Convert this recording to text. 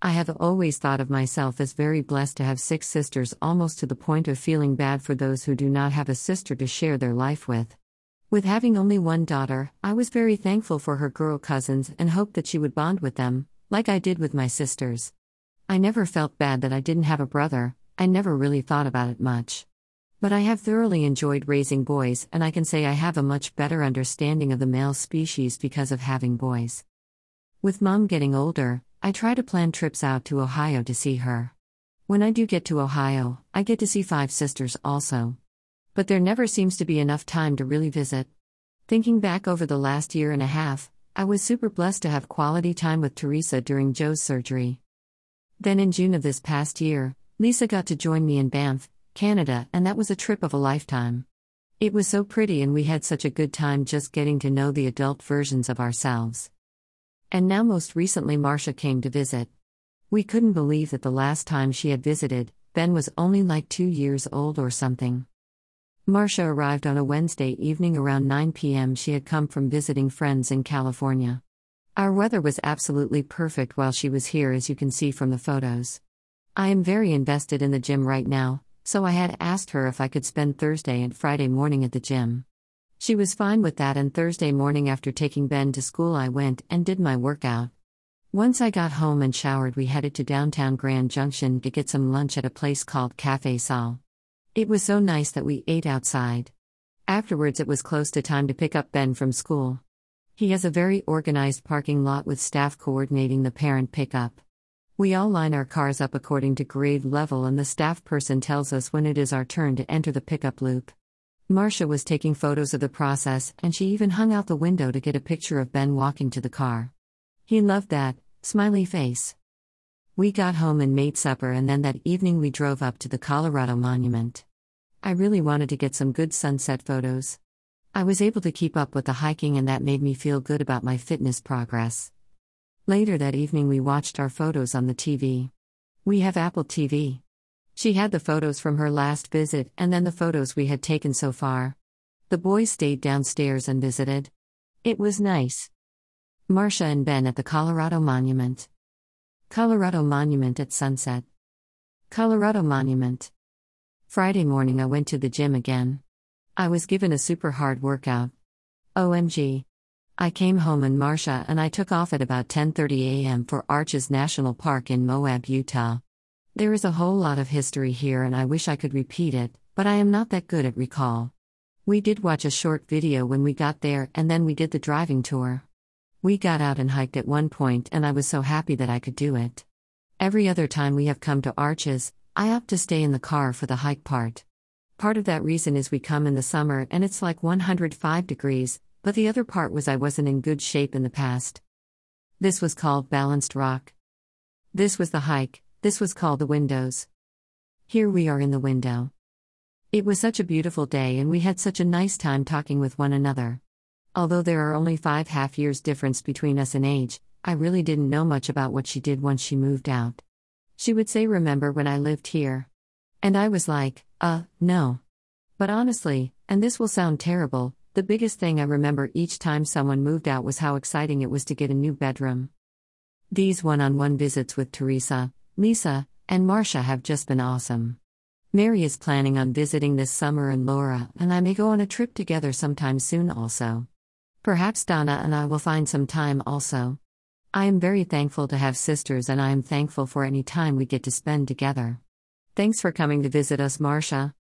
I have always thought of myself as very blessed to have six sisters, almost to the point of feeling bad for those who do not have a sister to share their life with. With having only one daughter, I was very thankful for her girl cousins and hoped that she would bond with them, like I did with my sisters. I never felt bad that I didn't have a brother, I never really thought about it much. But I have thoroughly enjoyed raising boys, and I can say I have a much better understanding of the male species because of having boys. With mom getting older, I try to plan trips out to Ohio to see her. When I do get to Ohio, I get to see five sisters also. But there never seems to be enough time to really visit. Thinking back over the last year and a half, I was super blessed to have quality time with Teresa during Joe's surgery. Then in June of this past year, Lisa got to join me in Banff, Canada, and that was a trip of a lifetime. It was so pretty, and we had such a good time just getting to know the adult versions of ourselves. And now, most recently, Marcia came to visit. We couldn't believe that the last time she had visited, Ben was only like two years old or something. Marcia arrived on a Wednesday evening around 9 p.m. She had come from visiting friends in California. Our weather was absolutely perfect while she was here, as you can see from the photos. I am very invested in the gym right now, so I had asked her if I could spend Thursday and Friday morning at the gym. She was fine with that, and Thursday morning after taking Ben to school, I went and did my workout. Once I got home and showered, we headed to downtown Grand Junction to get some lunch at a place called Cafe Sol. It was so nice that we ate outside. Afterwards, it was close to time to pick up Ben from school. He has a very organized parking lot with staff coordinating the parent pickup. We all line our cars up according to grade level, and the staff person tells us when it is our turn to enter the pickup loop. Marcia was taking photos of the process, and she even hung out the window to get a picture of Ben walking to the car. He loved that, smiley face. We got home and made supper, and then that evening we drove up to the Colorado Monument. I really wanted to get some good sunset photos. I was able to keep up with the hiking, and that made me feel good about my fitness progress. Later that evening, we watched our photos on the TV. We have Apple TV. She had the photos from her last visit and then the photos we had taken so far. The boys stayed downstairs and visited. It was nice. Marcia and Ben at the Colorado Monument. Colorado Monument at sunset. Colorado Monument. Friday morning I went to the gym again. I was given a super hard workout. OMG. I came home and Marcia and I took off at about 10:30 a.m. for Arches National Park in Moab, Utah. There is a whole lot of history here, and I wish I could repeat it, but I am not that good at recall. We did watch a short video when we got there, and then we did the driving tour. We got out and hiked at one point, and I was so happy that I could do it. Every other time we have come to Arches, I opt to stay in the car for the hike part. Part of that reason is we come in the summer and it's like 105 degrees, but the other part was I wasn't in good shape in the past. This was called Balanced Rock. This was the hike, this was called the windows. Here we are in the window. It was such a beautiful day and we had such a nice time talking with one another. Although there are only five half years difference between us in age, I really didn't know much about what she did once she moved out. She would say, Remember when I lived here? And I was like, Uh, no. But honestly, and this will sound terrible, the biggest thing I remember each time someone moved out was how exciting it was to get a new bedroom. These one on one visits with Teresa, Lisa, and Marcia have just been awesome. Mary is planning on visiting this summer, and Laura and I may go on a trip together sometime soon also. Perhaps Donna and I will find some time also. I am very thankful to have sisters, and I am thankful for any time we get to spend together. Thanks for coming to visit us, Marcia.